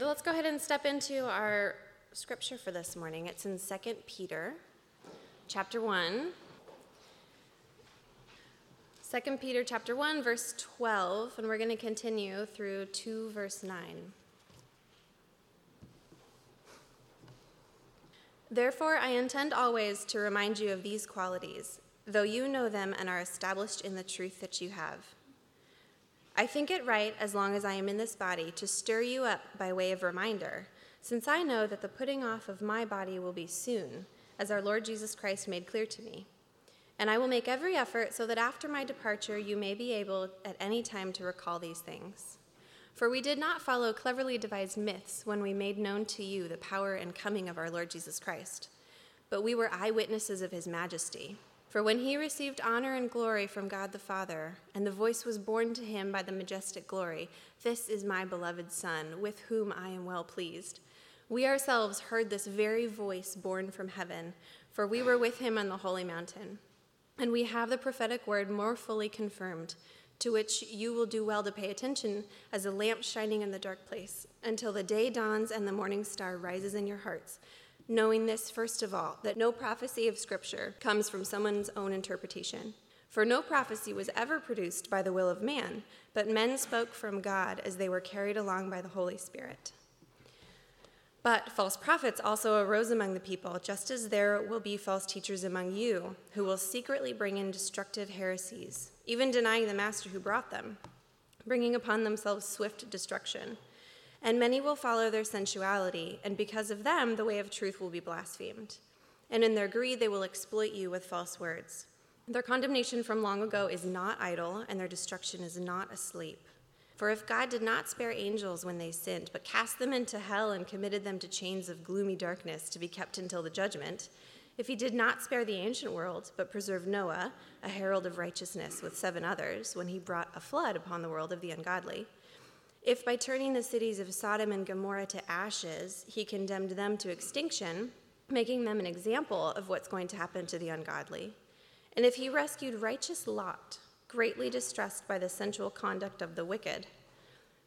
Let's go ahead and step into our scripture for this morning. It's in 2 Peter chapter 1. 2 Peter chapter 1 verse 12 and we're going to continue through 2 verse 9. Therefore I intend always to remind you of these qualities, though you know them and are established in the truth that you have. I think it right, as long as I am in this body, to stir you up by way of reminder, since I know that the putting off of my body will be soon, as our Lord Jesus Christ made clear to me. And I will make every effort so that after my departure you may be able at any time to recall these things. For we did not follow cleverly devised myths when we made known to you the power and coming of our Lord Jesus Christ, but we were eyewitnesses of his majesty. For when he received honor and glory from God the Father, and the voice was borne to him by the majestic glory, This is my beloved Son, with whom I am well pleased. We ourselves heard this very voice borne from heaven, for we were with him on the holy mountain. And we have the prophetic word more fully confirmed, to which you will do well to pay attention as a lamp shining in the dark place, until the day dawns and the morning star rises in your hearts knowing this, first of all, that no prophecy of Scripture comes from someone's own interpretation. For no prophecy was ever produced by the will of man, but men spoke from God as they were carried along by the Holy Spirit. But false prophets also arose among the people, just as there will be false teachers among you, who will secretly bring in destructive heresies, even denying the master who brought them, bringing upon themselves swift destruction. And many will follow their sensuality, and because of them, the way of truth will be blasphemed. And in their greed, they will exploit you with false words. Their condemnation from long ago is not idle, and their destruction is not asleep. For if God did not spare angels when they sinned, but cast them into hell and committed them to chains of gloomy darkness to be kept until the judgment, if he did not spare the ancient world, but preserved Noah, a herald of righteousness, with seven others, when he brought a flood upon the world of the ungodly, if by turning the cities of Sodom and Gomorrah to ashes, he condemned them to extinction, making them an example of what's going to happen to the ungodly, and if he rescued righteous Lot, greatly distressed by the sensual conduct of the wicked,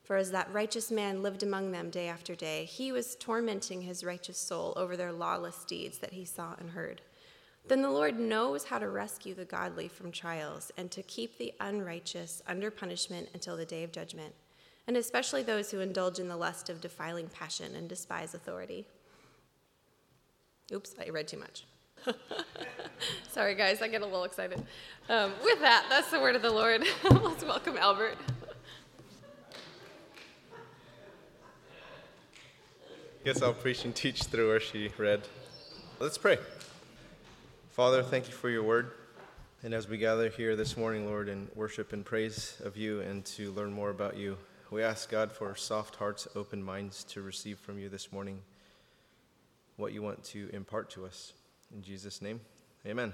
for as that righteous man lived among them day after day, he was tormenting his righteous soul over their lawless deeds that he saw and heard. Then the Lord knows how to rescue the godly from trials and to keep the unrighteous under punishment until the day of judgment and especially those who indulge in the lust of defiling passion and despise authority. Oops, I read too much. Sorry, guys, I get a little excited. Um, with that, that's the word of the Lord. Let's welcome Albert. Guess I'll preach and teach through where she read. Let's pray. Father, thank you for your word. And as we gather here this morning, Lord, in worship and praise of you and to learn more about you, we ask God for soft hearts, open minds to receive from you this morning what you want to impart to us. In Jesus' name, amen.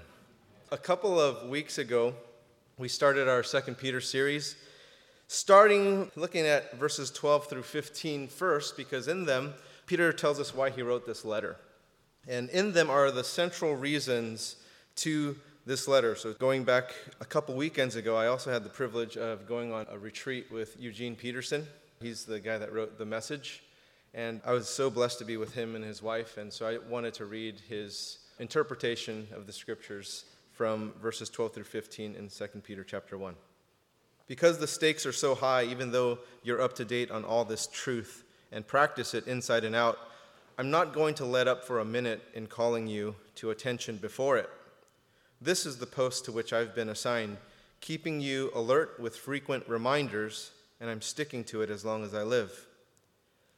A couple of weeks ago, we started our Second Peter series, starting looking at verses 12 through 15 first, because in them, Peter tells us why he wrote this letter. And in them are the central reasons to this letter. So, going back a couple weekends ago, I also had the privilege of going on a retreat with Eugene Peterson. He's the guy that wrote the message. And I was so blessed to be with him and his wife. And so I wanted to read his interpretation of the scriptures from verses 12 through 15 in 2 Peter chapter 1. Because the stakes are so high, even though you're up to date on all this truth and practice it inside and out, I'm not going to let up for a minute in calling you to attention before it. This is the post to which I've been assigned, keeping you alert with frequent reminders, and I'm sticking to it as long as I live.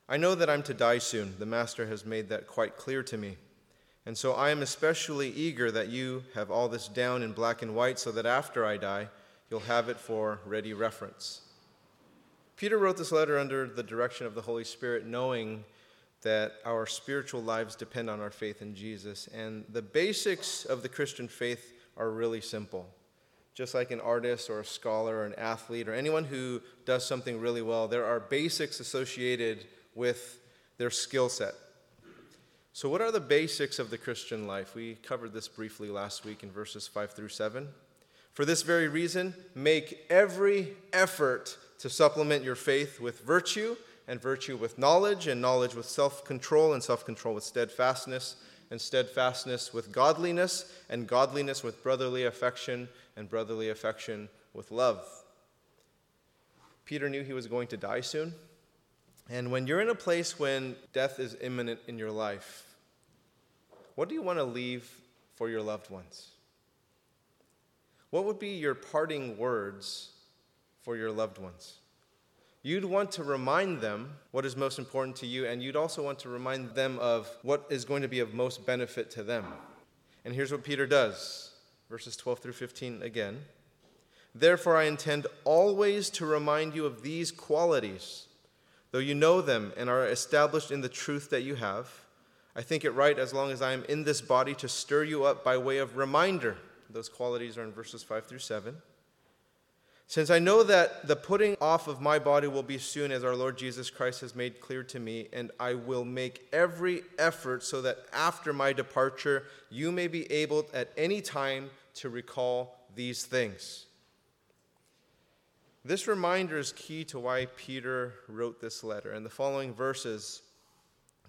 I know that I'm to die soon. The Master has made that quite clear to me. And so I am especially eager that you have all this down in black and white so that after I die, you'll have it for ready reference. Peter wrote this letter under the direction of the Holy Spirit, knowing that our spiritual lives depend on our faith in Jesus. And the basics of the Christian faith are really simple. Just like an artist or a scholar or an athlete or anyone who does something really well, there are basics associated with their skill set. So, what are the basics of the Christian life? We covered this briefly last week in verses 5 through 7. For this very reason, make every effort to supplement your faith with virtue and virtue with knowledge, and knowledge with self control, and self control with steadfastness, and steadfastness with godliness, and godliness with brotherly affection, and brotherly affection with love. Peter knew he was going to die soon. And when you're in a place when death is imminent in your life, what do you want to leave for your loved ones? What would be your parting words for your loved ones? You'd want to remind them what is most important to you, and you'd also want to remind them of what is going to be of most benefit to them. And here's what Peter does verses 12 through 15 again. Therefore, I intend always to remind you of these qualities, though you know them and are established in the truth that you have. I think it right, as long as I am in this body, to stir you up by way of reminder. Those qualities are in verses 5 through 7. Since I know that the putting off of my body will be soon, as our Lord Jesus Christ has made clear to me, and I will make every effort so that after my departure, you may be able at any time to recall these things. This reminder is key to why Peter wrote this letter, and the following verses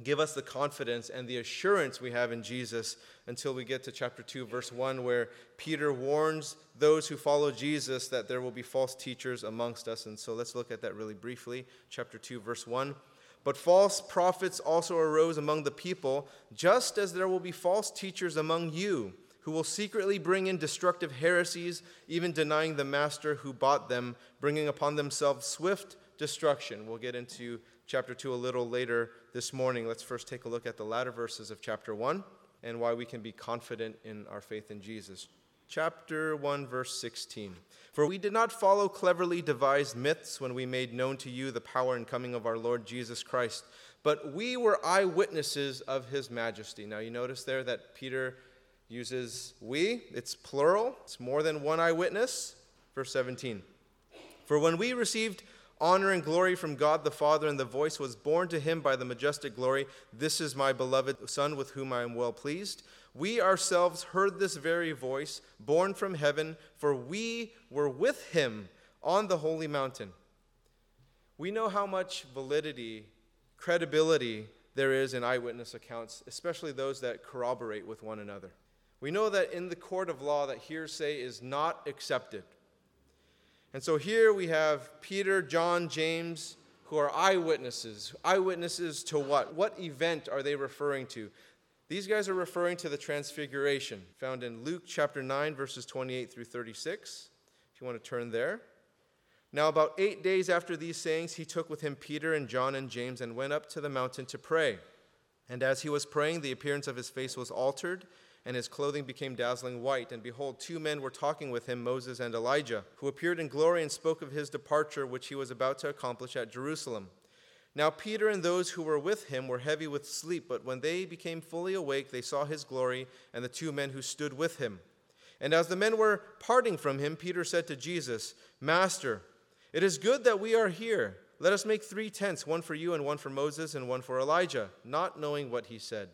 give us the confidence and the assurance we have in Jesus until we get to chapter 2, verse 1, where Peter warns those who follow Jesus that there will be false teachers amongst us. And so let's look at that really briefly. Chapter 2, verse 1. But false prophets also arose among the people, just as there will be false teachers among you, who will secretly bring in destructive heresies, even denying the master who bought them, bringing upon themselves swift destruction. We'll get into chapter 2 a little later this morning. Let's first take a look at the latter verses of chapter 1 and why we can be confident in our faith in Jesus. Chapter 1, verse 16. For we did not follow cleverly devised myths when we made known to you the power and coming of our Lord Jesus Christ, but we were eyewitnesses of his majesty. Now, you notice there that Peter uses we, it's plural, it's more than one eyewitness. Verse 17. For when we received honor and glory from God the Father, and the voice was borne to him by the majestic glory This is my beloved Son, with whom I am well pleased. We ourselves heard this very voice, born from heaven, for we were with him on the holy mountain. We know how much validity, credibility there is in eyewitness accounts, especially those that corroborate with one another. We know that in the court of law that hearsay is not accepted. And so here we have Peter, John, James, who are eyewitnesses. Eyewitnesses to what? What event are they referring to? These guys are referring to the transfiguration found in Luke chapter 9, verses 28 through 36. If you want to turn there. Now, about eight days after these sayings, he took with him Peter and John and James and went up to the mountain to pray. And as he was praying, the appearance of his face was altered and his clothing became dazzling white. And behold, two men were talking with him, Moses and Elijah, who appeared in glory and spoke of his departure, which he was about to accomplish at Jerusalem. Now Peter and those who were with him were heavy with sleep, but when they became fully awake, they saw his glory and the two men who stood with him. And as the men were parting from him, Peter said to Jesus, Master, it is good that we are here. Let us make three tents, one for you and one for Moses and one for Elijah, not knowing what he said.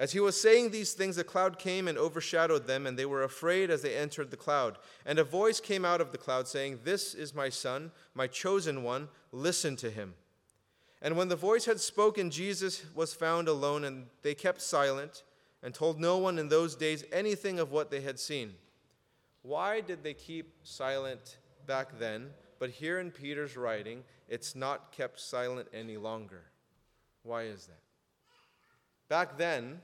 As he was saying these things, a cloud came and overshadowed them, and they were afraid as they entered the cloud. And a voice came out of the cloud saying, This is my son, my chosen one, listen to him. And when the voice had spoken, Jesus was found alone, and they kept silent and told no one in those days anything of what they had seen. Why did they keep silent back then? But here in Peter's writing, it's not kept silent any longer. Why is that? Back then,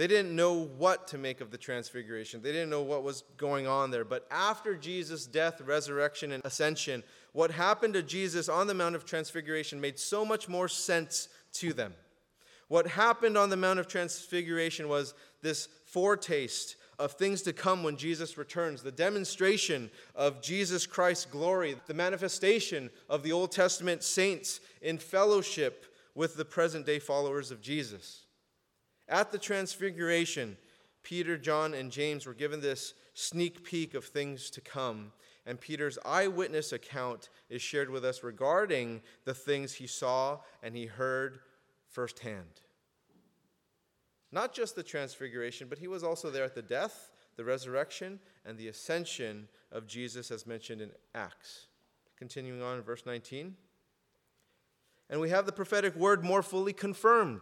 they didn't know what to make of the transfiguration. They didn't know what was going on there. But after Jesus' death, resurrection, and ascension, what happened to Jesus on the Mount of Transfiguration made so much more sense to them. What happened on the Mount of Transfiguration was this foretaste of things to come when Jesus returns, the demonstration of Jesus Christ's glory, the manifestation of the Old Testament saints in fellowship with the present day followers of Jesus. At the Transfiguration, Peter, John, and James were given this sneak peek of things to come. And Peter's eyewitness account is shared with us regarding the things he saw and he heard firsthand. Not just the transfiguration, but he was also there at the death, the resurrection, and the ascension of Jesus, as mentioned in Acts. Continuing on in verse 19. And we have the prophetic word more fully confirmed,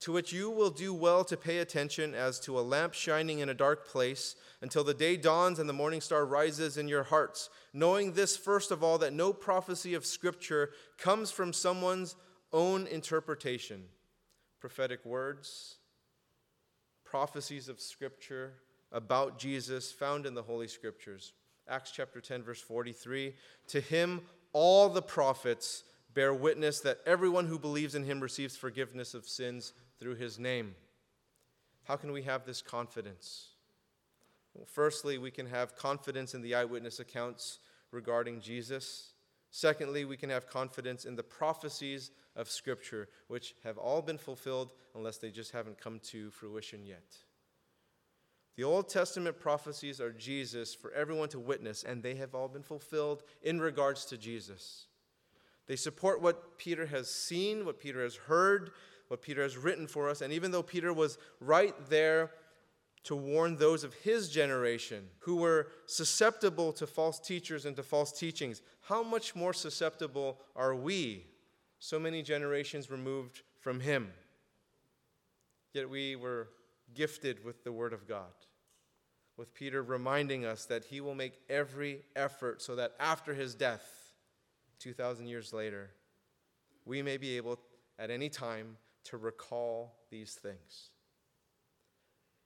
to which you will do well to pay attention as to a lamp shining in a dark place until the day dawns and the morning star rises in your hearts, knowing this, first of all, that no prophecy of Scripture comes from someone's own interpretation. Prophetic words, prophecies of Scripture about Jesus found in the Holy Scriptures. Acts chapter 10, verse 43 To him, all the prophets bear witness that everyone who believes in him receives forgiveness of sins through his name. How can we have this confidence? Well, firstly, we can have confidence in the eyewitness accounts regarding Jesus. Secondly, we can have confidence in the prophecies of Scripture, which have all been fulfilled unless they just haven't come to fruition yet. The Old Testament prophecies are Jesus for everyone to witness, and they have all been fulfilled in regards to Jesus. They support what Peter has seen, what Peter has heard, what Peter has written for us. And even though Peter was right there to warn those of his generation who were susceptible to false teachers and to false teachings, how much more susceptible are we, so many generations removed from him? Yet we were gifted with the Word of God with Peter reminding us that he will make every effort so that after his death, 2,000 years later, we may be able at any time to recall these things.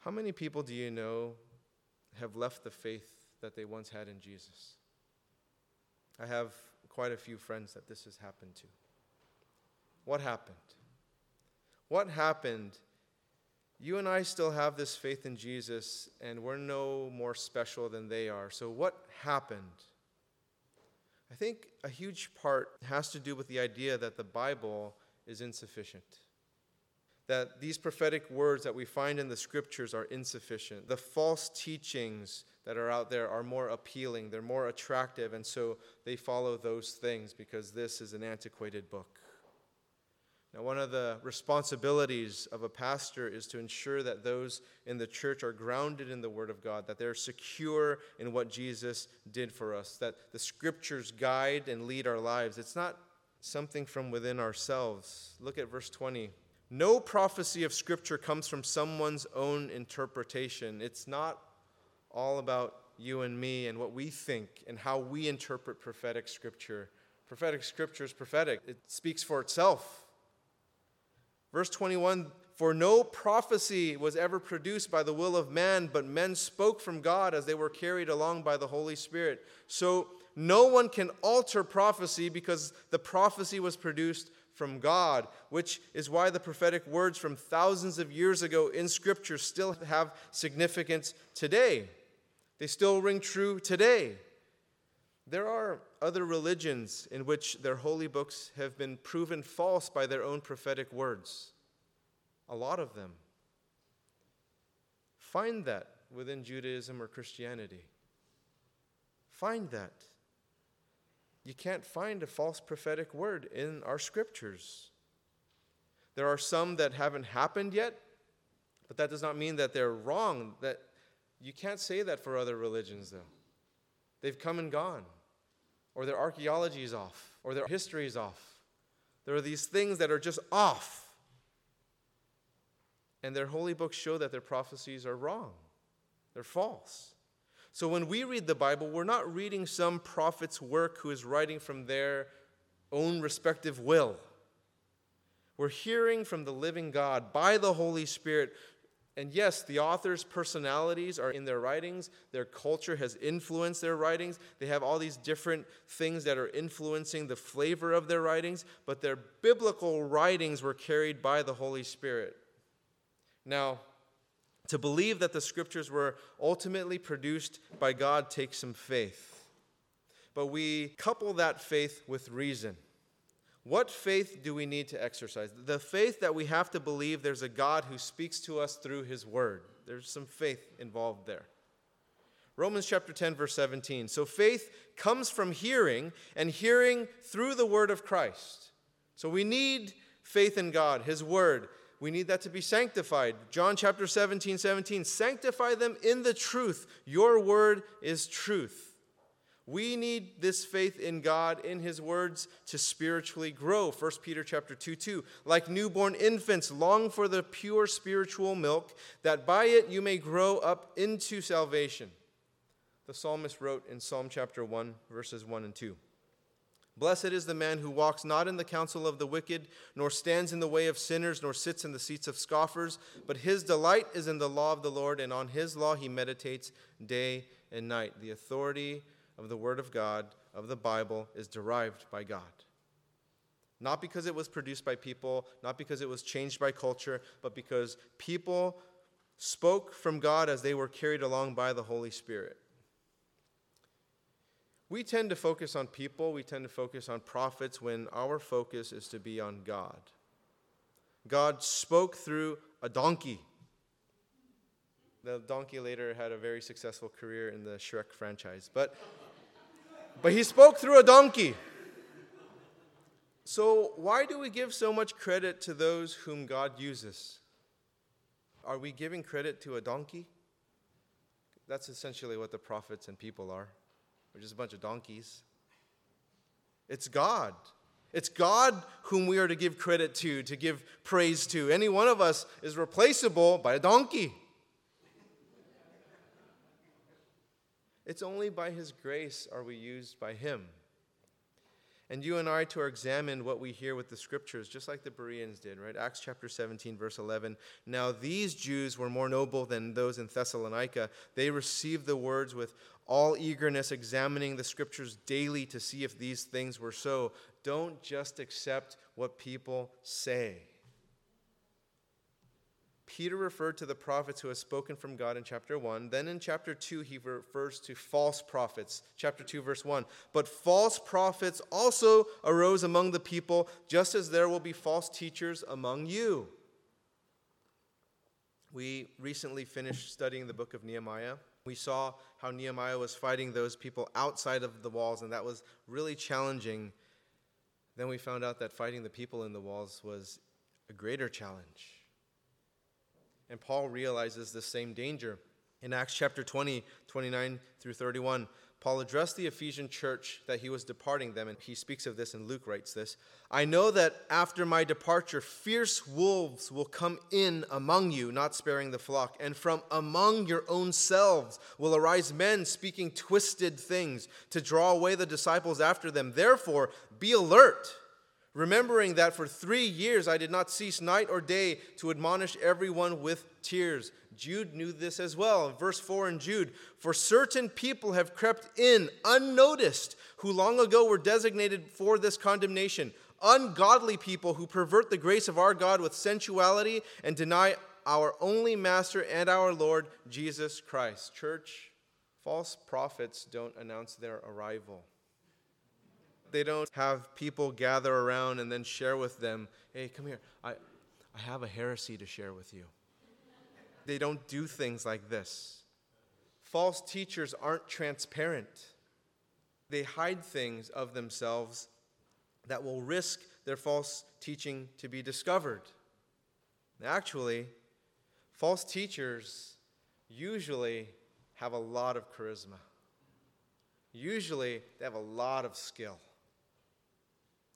How many people do you know have left the faith that they once had in Jesus? I have quite a few friends that this has happened to. What happened? What happened you and I still have this faith in Jesus, and we're no more special than they are. So, what happened? I think a huge part has to do with the idea that the Bible is insufficient. That these prophetic words that we find in the scriptures are insufficient. The false teachings that are out there are more appealing, they're more attractive, and so they follow those things because this is an antiquated book. Now, one of the responsibilities of a pastor is to ensure that those in the church are grounded in the Word of God, that they're secure in what Jesus did for us, that the Scriptures guide and lead our lives. It's not something from within ourselves. Look at verse 20. No prophecy of Scripture comes from someone's own interpretation. It's not all about you and me and what we think and how we interpret prophetic Scripture. Prophetic Scripture is prophetic, it speaks for itself. Verse 21 For no prophecy was ever produced by the will of man, but men spoke from God as they were carried along by the Holy Spirit. So no one can alter prophecy because the prophecy was produced from God, which is why the prophetic words from thousands of years ago in Scripture still have significance today. They still ring true today. There are other religions in which their holy books have been proven false by their own prophetic words. A lot of them. Find that within Judaism or Christianity. Find that. You can't find a false prophetic word in our scriptures. There are some that haven't happened yet, but that does not mean that they're wrong. That you can't say that for other religions though. They've come and gone or their archaeology is off, or their history is off. There are these things that are just off. And their holy books show that their prophecies are wrong, they're false. So when we read the Bible, we're not reading some prophet's work who is writing from their own respective will. We're hearing from the living God by the Holy Spirit and yes, the author's personalities are in their writings. Their culture has influenced their writings. They have all these different things that are influencing the flavor of their writings, but their biblical writings were carried by the Holy Spirit. Now, to believe that the scriptures were ultimately produced by God takes some faith. But we couple that faith with reason. What faith do we need to exercise? The faith that we have to believe there's a God who speaks to us through his word. There's some faith involved there. Romans chapter 10, verse 17. So faith comes from hearing, and hearing through the word of Christ. So we need faith in God, his word. We need that to be sanctified. John chapter 17, 17. Sanctify them in the truth. Your word is truth. We need this faith in God, in his words, to spiritually grow. 1 Peter chapter 2 2. Like newborn infants, long for the pure spiritual milk, that by it you may grow up into salvation. The psalmist wrote in Psalm chapter 1, verses 1 and 2. Blessed is the man who walks not in the counsel of the wicked, nor stands in the way of sinners, nor sits in the seats of scoffers, but his delight is in the law of the Lord, and on his law he meditates day and night. The authority of the Word of God, of the Bible, is derived by God. Not because it was produced by people, not because it was changed by culture, but because people spoke from God as they were carried along by the Holy Spirit. We tend to focus on people, we tend to focus on prophets when our focus is to be on God. God spoke through a donkey. The donkey later had a very successful career in the Shrek franchise. But but he spoke through a donkey. So, why do we give so much credit to those whom God uses? Are we giving credit to a donkey? That's essentially what the prophets and people are. We're just a bunch of donkeys. It's God. It's God whom we are to give credit to, to give praise to. Any one of us is replaceable by a donkey. It's only by His grace are we used by Him. And you and I to examine what we hear with the scriptures, just like the Bereans did, right? Acts chapter 17, verse 11. Now, these Jews were more noble than those in Thessalonica. They received the words with all eagerness, examining the scriptures daily to see if these things were so. Don't just accept what people say. Peter referred to the prophets who have spoken from God in chapter 1. Then in chapter 2, he refers to false prophets. Chapter 2, verse 1. But false prophets also arose among the people, just as there will be false teachers among you. We recently finished studying the book of Nehemiah. We saw how Nehemiah was fighting those people outside of the walls, and that was really challenging. Then we found out that fighting the people in the walls was a greater challenge. And Paul realizes the same danger. In Acts chapter 20, 29 through 31, Paul addressed the Ephesian church that he was departing them, and he speaks of this, and Luke writes this I know that after my departure, fierce wolves will come in among you, not sparing the flock, and from among your own selves will arise men speaking twisted things to draw away the disciples after them. Therefore, be alert remembering that for three years I did not cease night or day to admonish everyone with tears. Jude knew this as well. Verse 4 in Jude For certain people have crept in unnoticed, who long ago were designated for this condemnation. Ungodly people who pervert the grace of our God with sensuality and deny our only Master and our Lord, Jesus Christ. Church, false prophets don't announce their arrival. They don't have people gather around and then share with them, hey, come here. I, I have a heresy to share with you. They don't do things like this. False teachers aren't transparent. They hide things of themselves that will risk their false teaching to be discovered. Actually, false teachers usually have a lot of charisma. Usually, they have a lot of skill.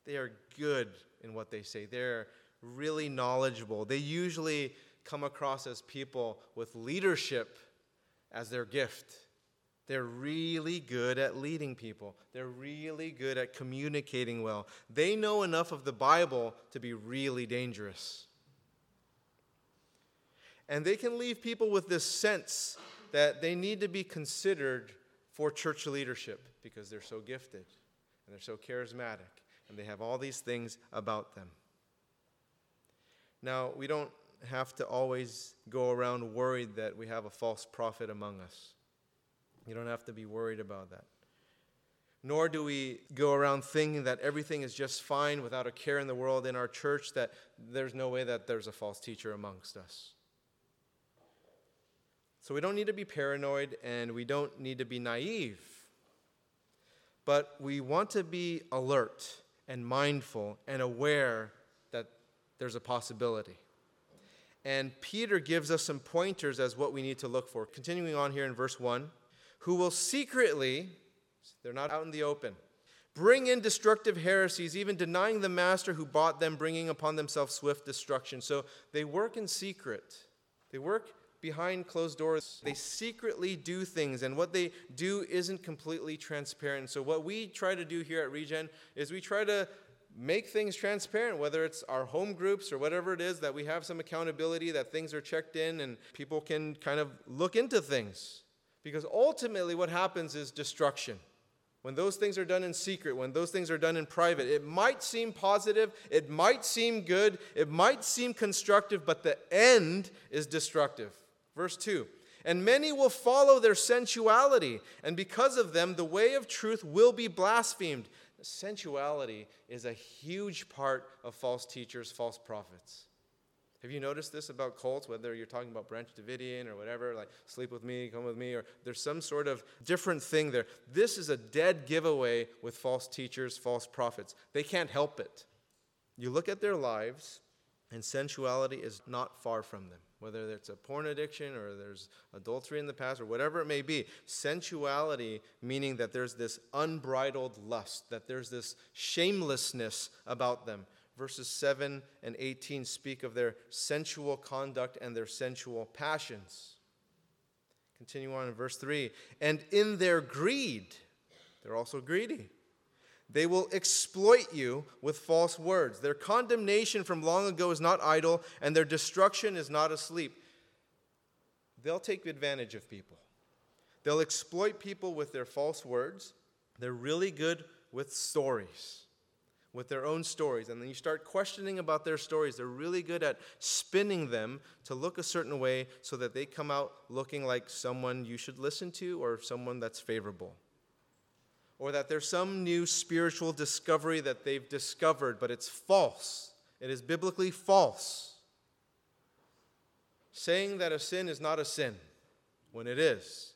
They are good in what they say. They're really knowledgeable. They usually come across as people with leadership as their gift. They're really good at leading people. They're really good at communicating well. They know enough of the Bible to be really dangerous. And they can leave people with this sense that they need to be considered for church leadership because they're so gifted and they're so charismatic and they have all these things about them. Now, we don't have to always go around worried that we have a false prophet among us. You don't have to be worried about that. Nor do we go around thinking that everything is just fine without a care in the world in our church, that there's no way that there's a false teacher amongst us. So we don't need to be paranoid and we don't need to be naive. But we want to be alert and mindful and aware that there's a possibility. And Peter gives us some pointers as what we need to look for. Continuing on here in verse 1 who will secretly, They're not out in the open. Bring in destructive heresies, even denying the master who bought them, bringing upon themselves swift destruction. So they work in secret. They work behind closed doors. They secretly do things, and what they do isn't completely transparent. So, what we try to do here at Regen is we try to make things transparent, whether it's our home groups or whatever it is, that we have some accountability, that things are checked in, and people can kind of look into things. Because ultimately, what happens is destruction. When those things are done in secret, when those things are done in private, it might seem positive, it might seem good, it might seem constructive, but the end is destructive. Verse 2 And many will follow their sensuality, and because of them, the way of truth will be blasphemed. Sensuality is a huge part of false teachers, false prophets. Have you noticed this about cults, whether you're talking about Branch Davidian or whatever, like sleep with me, come with me, or there's some sort of different thing there? This is a dead giveaway with false teachers, false prophets. They can't help it. You look at their lives, and sensuality is not far from them whether it's a porn addiction or there's adultery in the past or whatever it may be. Sensuality, meaning that there's this unbridled lust, that there's this shamelessness about them. Verses 7 and 18 speak of their sensual conduct and their sensual passions. Continue on in verse 3 and in their greed, they're also greedy. They will exploit you with false words. Their condemnation from long ago is not idle, and their destruction is not asleep. They'll take advantage of people. They'll exploit people with their false words. They're really good with stories, with their own stories. And then you start questioning about their stories. They're really good at spinning them to look a certain way so that they come out looking like someone you should listen to or someone that's favorable or that there's some new spiritual discovery that they've discovered, but it's false. It is biblically false. Saying that a sin is not a sin when it is.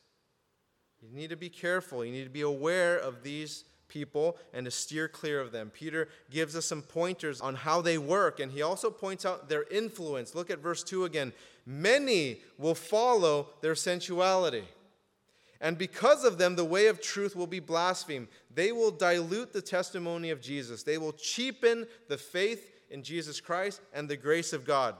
You need to be careful. You need to be aware of these people and to steer clear of them. Peter gives us some pointers on how they work, and he also points out their influence. Look at verse 2 again. Many will follow their sensuality. And because of them, the way of truth will be blasphemed. They will dilute the testimony of Jesus. They will cheapen the faith in Jesus Christ and the grace of God.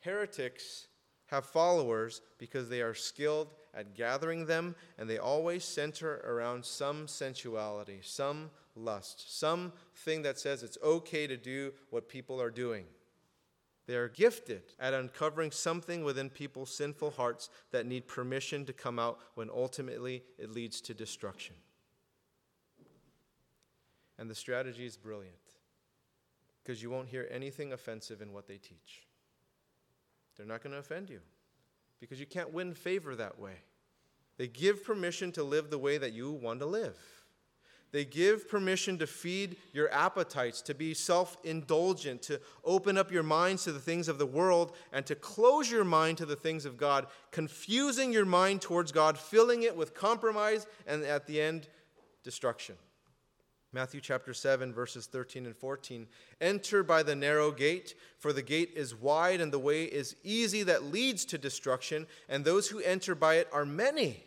Heretics have followers because they are skilled at gathering them, and they always center around some sensuality, some lust, something that says it's okay to do what people are doing. They are gifted at uncovering something within people's sinful hearts that need permission to come out when ultimately it leads to destruction. And the strategy is brilliant because you won't hear anything offensive in what they teach. They're not going to offend you because you can't win favor that way. They give permission to live the way that you want to live. They give permission to feed your appetites, to be self indulgent, to open up your minds to the things of the world, and to close your mind to the things of God, confusing your mind towards God, filling it with compromise, and at the end, destruction. Matthew chapter 7, verses 13 and 14. Enter by the narrow gate, for the gate is wide and the way is easy that leads to destruction, and those who enter by it are many.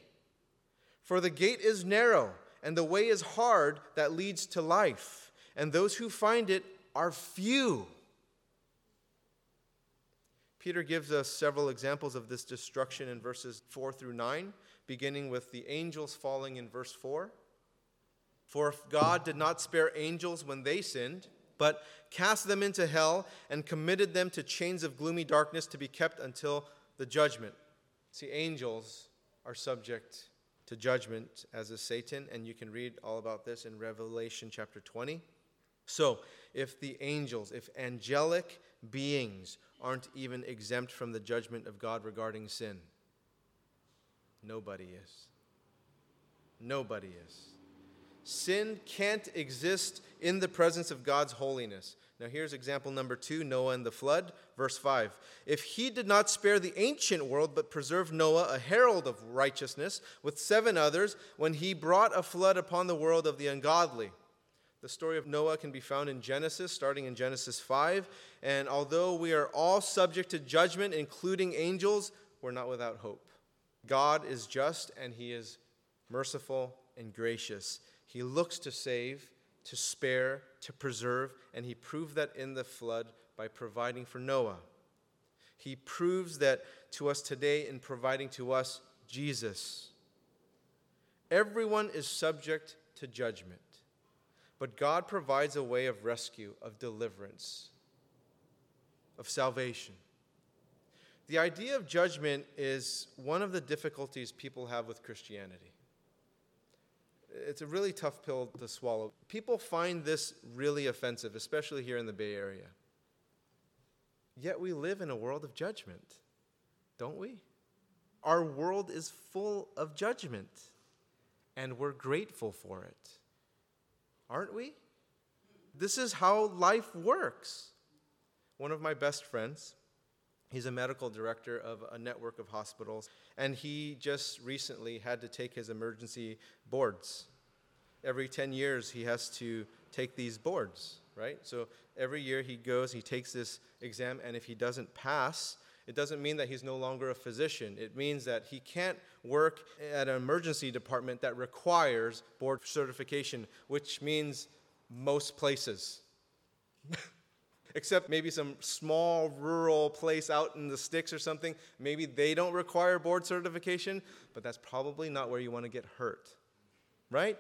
For the gate is narrow and the way is hard that leads to life, and those who find it are few. Peter gives us several examples of this destruction in verses 4 through 9, beginning with the angels falling in verse 4. For if God did not spare angels when they sinned, but cast them into hell and committed them to chains of gloomy darkness to be kept until the judgment. See, angels are subject to judgment, as is Satan, and you can read all about this in Revelation chapter 20. So, if the angels, if angelic beings aren't even exempt from the judgment of God regarding sin, nobody is. Nobody is. Sin can't exist in the presence of God's holiness. Now, here's example number two Noah and the flood, verse 5. If he did not spare the ancient world, but preserved Noah, a herald of righteousness, with seven others, when he brought a flood upon the world of the ungodly. The story of Noah can be found in Genesis, starting in Genesis 5. And although we are all subject to judgment, including angels, we're not without hope. God is just and he is merciful and gracious. He looks to save, to spare, to preserve, and he proved that in the flood by providing for Noah. He proves that to us today in providing to us Jesus. Everyone is subject to judgment, but God provides a way of rescue, of deliverance, of salvation. The idea of judgment is one of the difficulties people have with Christianity. It's a really tough pill to swallow. People find this really offensive, especially here in the Bay Area. Yet we live in a world of judgment, don't we? Our world is full of judgment, and we're grateful for it. Aren't we? This is how life works. One of my best friends, he's a medical director of a network of hospitals, and he just recently had to take his emergency boards. Every 10 years, he has to take these boards right? So every year he goes, he takes this exam, and if he doesn't pass, it doesn't mean that he's no longer a physician. It means that he can't work at an emergency department that requires board certification, which means most places. Except maybe some small rural place out in the sticks or something. Maybe they don't require board certification, but that's probably not where you want to get hurt. Right?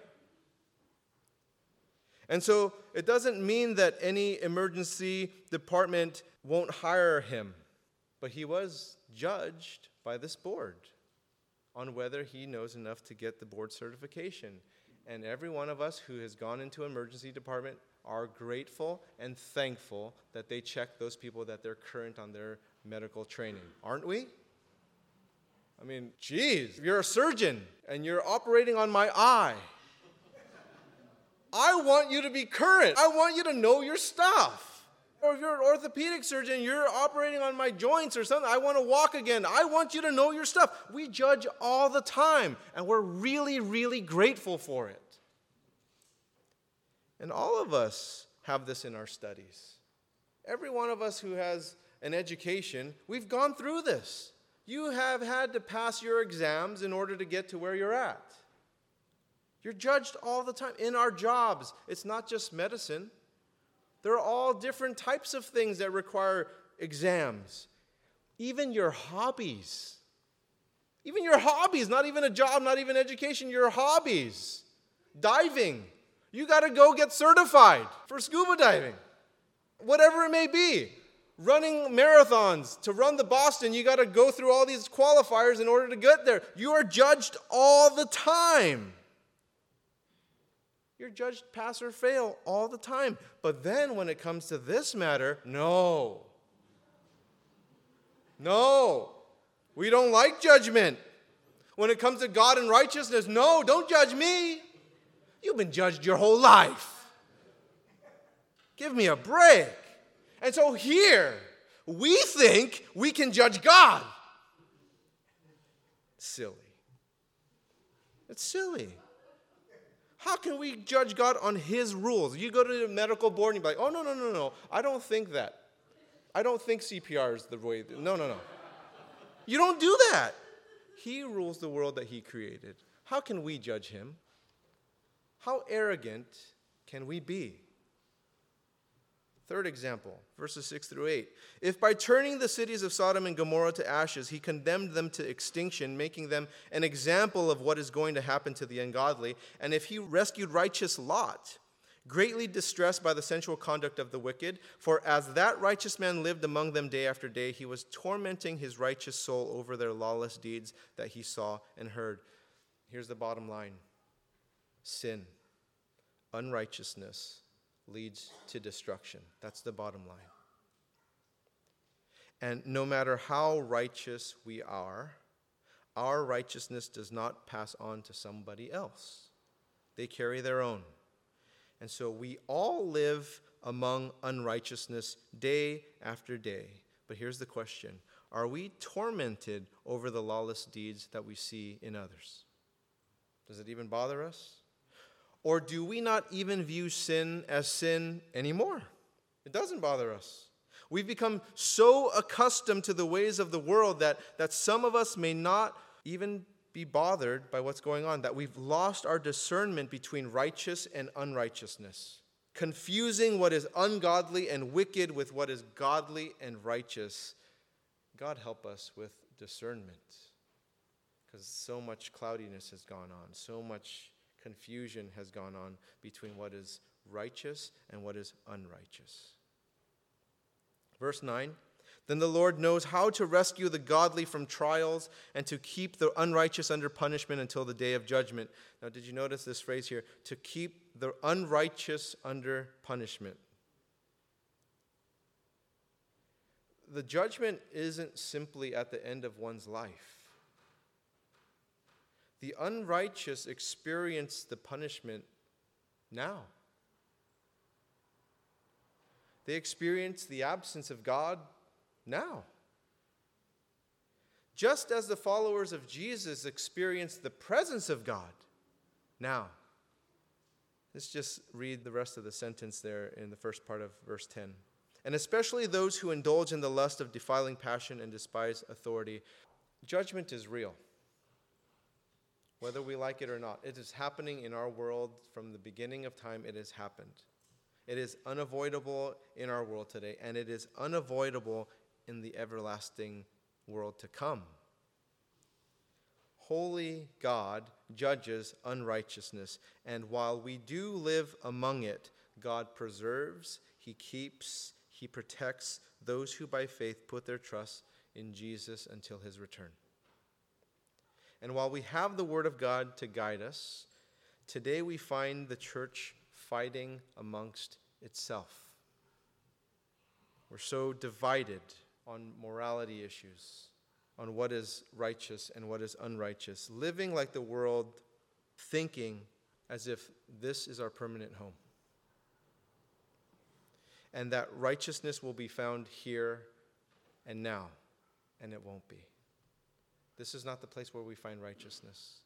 And so it doesn't mean that any emergency department won't hire him, but he was judged by this board on whether he knows enough to get the board certification. And every one of us who has gone into emergency department are grateful and thankful that they check those people that they're current on their medical training, aren't we? I mean, geez, you're a surgeon and you're operating on my eye. I want you to be current. I want you to know your stuff. Or if you're an orthopedic surgeon, you're operating on my joints or something, I want to walk again. I want you to know your stuff. We judge all the time, and we're really, really grateful for it. And all of us have this in our studies. Every one of us who has an education, we've gone through this. You have had to pass your exams in order to get to where you're at. You're judged all the time in our jobs. It's not just medicine. There are all different types of things that require exams. Even your hobbies. Even your hobbies, not even a job, not even education, your hobbies. Diving. You got to go get certified for scuba diving. Whatever it may be. Running marathons, to run the Boston, you got to go through all these qualifiers in order to get there. You are judged all the time. You're judged pass or fail all the time. But then when it comes to this matter, no. No. We don't like judgment. When it comes to God and righteousness, no, don't judge me. You've been judged your whole life. Give me a break. And so here, we think we can judge God. Silly. It's silly. How can we judge God on His rules? You go to the medical board and you're like, oh, no, no, no, no. I don't think that. I don't think CPR is the way. No, no, no. You don't do that. He rules the world that He created. How can we judge Him? How arrogant can we be? Third example, verses 6 through 8. If by turning the cities of Sodom and Gomorrah to ashes, he condemned them to extinction, making them an example of what is going to happen to the ungodly, and if he rescued righteous Lot, greatly distressed by the sensual conduct of the wicked, for as that righteous man lived among them day after day, he was tormenting his righteous soul over their lawless deeds that he saw and heard. Here's the bottom line sin, unrighteousness, leads to destruction. That's the bottom line. And no matter how righteous we are, our righteousness does not pass on to somebody else. They carry their own. And so we all live among unrighteousness day after day. But here's the question Are we tormented over the lawless deeds that we see in others? Does it even bother us? Or do we not even view sin as sin anymore? It doesn't bother us. We've become so accustomed to the ways of the world that, that some of us may not even be bothered by what's going on, that we've lost our discernment between righteous and unrighteousness, confusing what is ungodly and wicked with what is godly and righteous. God help us with discernment because so much cloudiness has gone on, so much confusion has gone on between what is righteous and what is unrighteous. Verse 9 then the Lord knows how to rescue the godly from trials and to keep the unrighteous under punishment until the day of judgment. Now, did you notice this phrase here? To keep the unrighteous under punishment. The judgment isn't simply at the end of one's life. The unrighteous experience the punishment now. They experience the absence of God now. Just as the followers of Jesus experience the presence of God now. Let's just read the rest of the sentence there in the first part of verse 10. And especially those who indulge in the lust of defiling passion and despise authority. Judgment is real, whether we like it or not. It is happening in our world from the beginning of time, it has happened. It is unavoidable in our world today, and it is unavoidable in the everlasting world to come. Holy God judges unrighteousness, and while we do live among it, God preserves, He keeps, He protects those who by faith put their trust in Jesus until His return. And while we have the Word of God to guide us, today we find the church fighting amongst itself. We're so divided on morality issues, on what is righteous and what is unrighteous, living like the world, thinking as if this is our permanent home. And that righteousness will be found here and now, and it won't be. This is not the place where we find righteousness.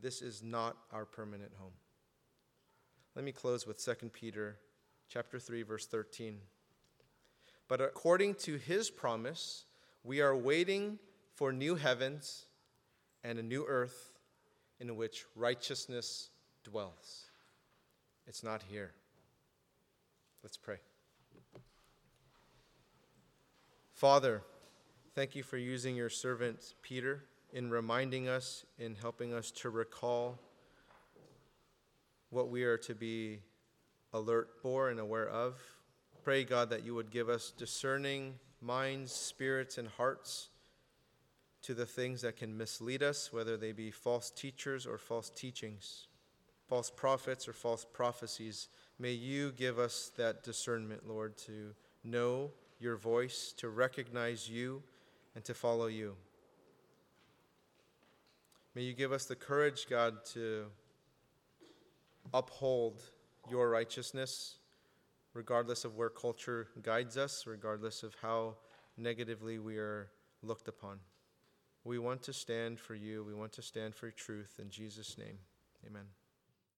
This is not our permanent home. Let me close with 2 Peter chapter 3 verse 13. But according to his promise, we are waiting for new heavens and a new earth in which righteousness dwells. It's not here. Let's pray. Father, thank you for using your servant Peter in reminding us, in helping us to recall what we are to be alert for and aware of pray, God, that you would give us discerning minds, spirits, and hearts to the things that can mislead us, whether they be false teachers or false teachings, false prophets or false prophecies. May you give us that discernment, Lord, to know your voice, to recognize you, and to follow you. May you give us the courage, God, to uphold your righteousness regardless of where culture guides us, regardless of how negatively we are looked upon. We want to stand for you. We want to stand for truth. In Jesus' name, amen.